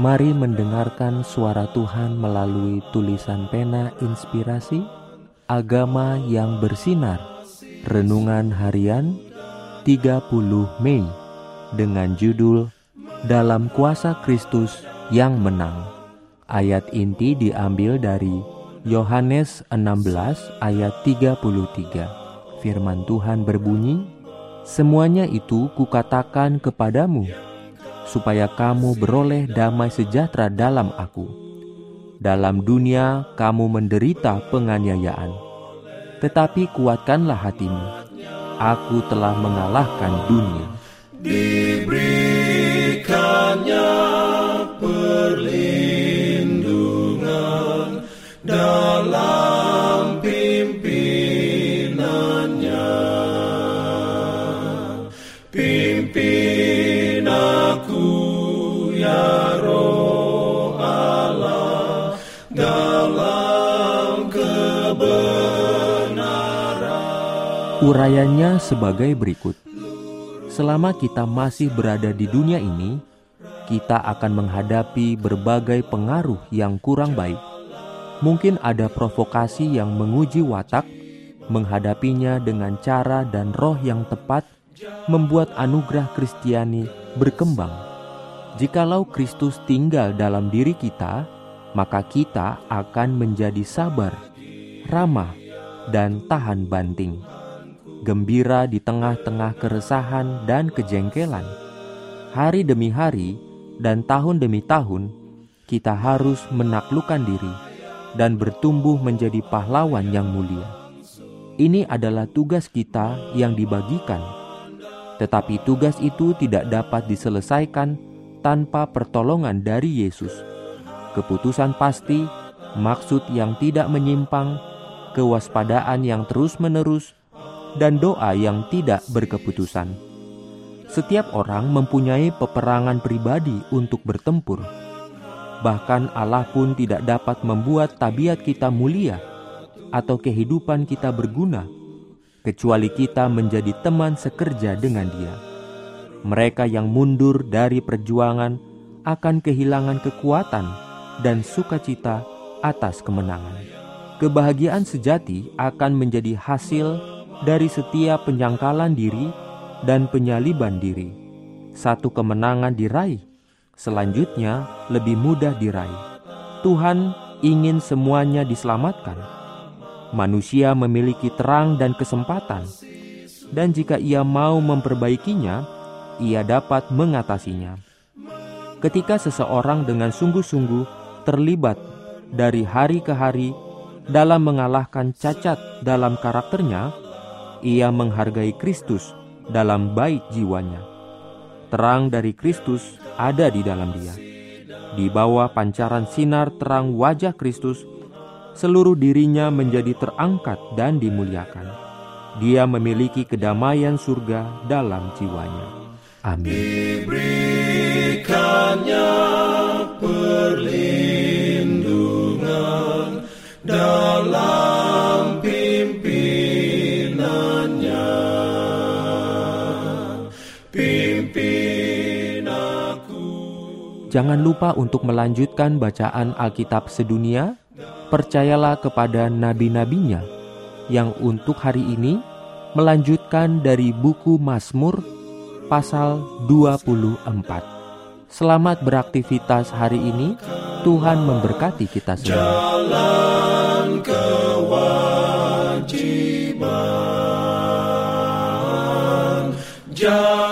Mari mendengarkan suara Tuhan melalui tulisan pena inspirasi Agama yang bersinar Renungan harian 30 Mei Dengan judul Dalam Kuasa Kristus yang Menang Ayat inti diambil dari Yohanes 16 ayat 33 Firman Tuhan berbunyi Semuanya itu kukatakan kepadamu supaya kamu beroleh damai sejahtera dalam aku. Dalam dunia kamu menderita penganiayaan, tetapi kuatkanlah hatimu. Aku telah mengalahkan dunia. Urayanya sebagai berikut. Selama kita masih berada di dunia ini, kita akan menghadapi berbagai pengaruh yang kurang baik. Mungkin ada provokasi yang menguji watak, menghadapinya dengan cara dan roh yang tepat, membuat anugerah Kristiani berkembang. Jikalau Kristus tinggal dalam diri kita, maka kita akan menjadi sabar, ramah, dan tahan banting. Gembira di tengah-tengah keresahan dan kejengkelan. Hari demi hari dan tahun demi tahun, kita harus menaklukkan diri dan bertumbuh menjadi pahlawan yang mulia. Ini adalah tugas kita yang dibagikan tetapi tugas itu tidak dapat diselesaikan tanpa pertolongan dari Yesus. Keputusan pasti, maksud yang tidak menyimpang, kewaspadaan yang terus-menerus, dan doa yang tidak berkeputusan. Setiap orang mempunyai peperangan pribadi untuk bertempur. Bahkan Allah pun tidak dapat membuat tabiat kita mulia atau kehidupan kita berguna kecuali kita menjadi teman sekerja dengan Dia. Mereka yang mundur dari perjuangan akan kehilangan kekuatan dan sukacita atas kemenangan. Kebahagiaan sejati akan menjadi hasil dari setiap penyangkalan diri dan penyaliban diri. Satu kemenangan diraih, selanjutnya lebih mudah diraih. Tuhan ingin semuanya diselamatkan manusia memiliki terang dan kesempatan, dan jika ia mau memperbaikinya, ia dapat mengatasinya. Ketika seseorang dengan sungguh-sungguh terlibat dari hari ke hari dalam mengalahkan cacat dalam karakternya, ia menghargai Kristus dalam baik jiwanya. Terang dari Kristus ada di dalam dia. Di bawah pancaran sinar terang wajah Kristus, seluruh dirinya menjadi terangkat dan dimuliakan. Dia memiliki kedamaian surga dalam jiwanya. Amin. Diberikannya Jangan lupa untuk melanjutkan bacaan Alkitab sedunia percayalah kepada nabi-nabinya yang untuk hari ini melanjutkan dari buku Mazmur pasal 24. Selamat beraktivitas hari ini. Tuhan memberkati kita semua. Jalan kewajiban, jalan.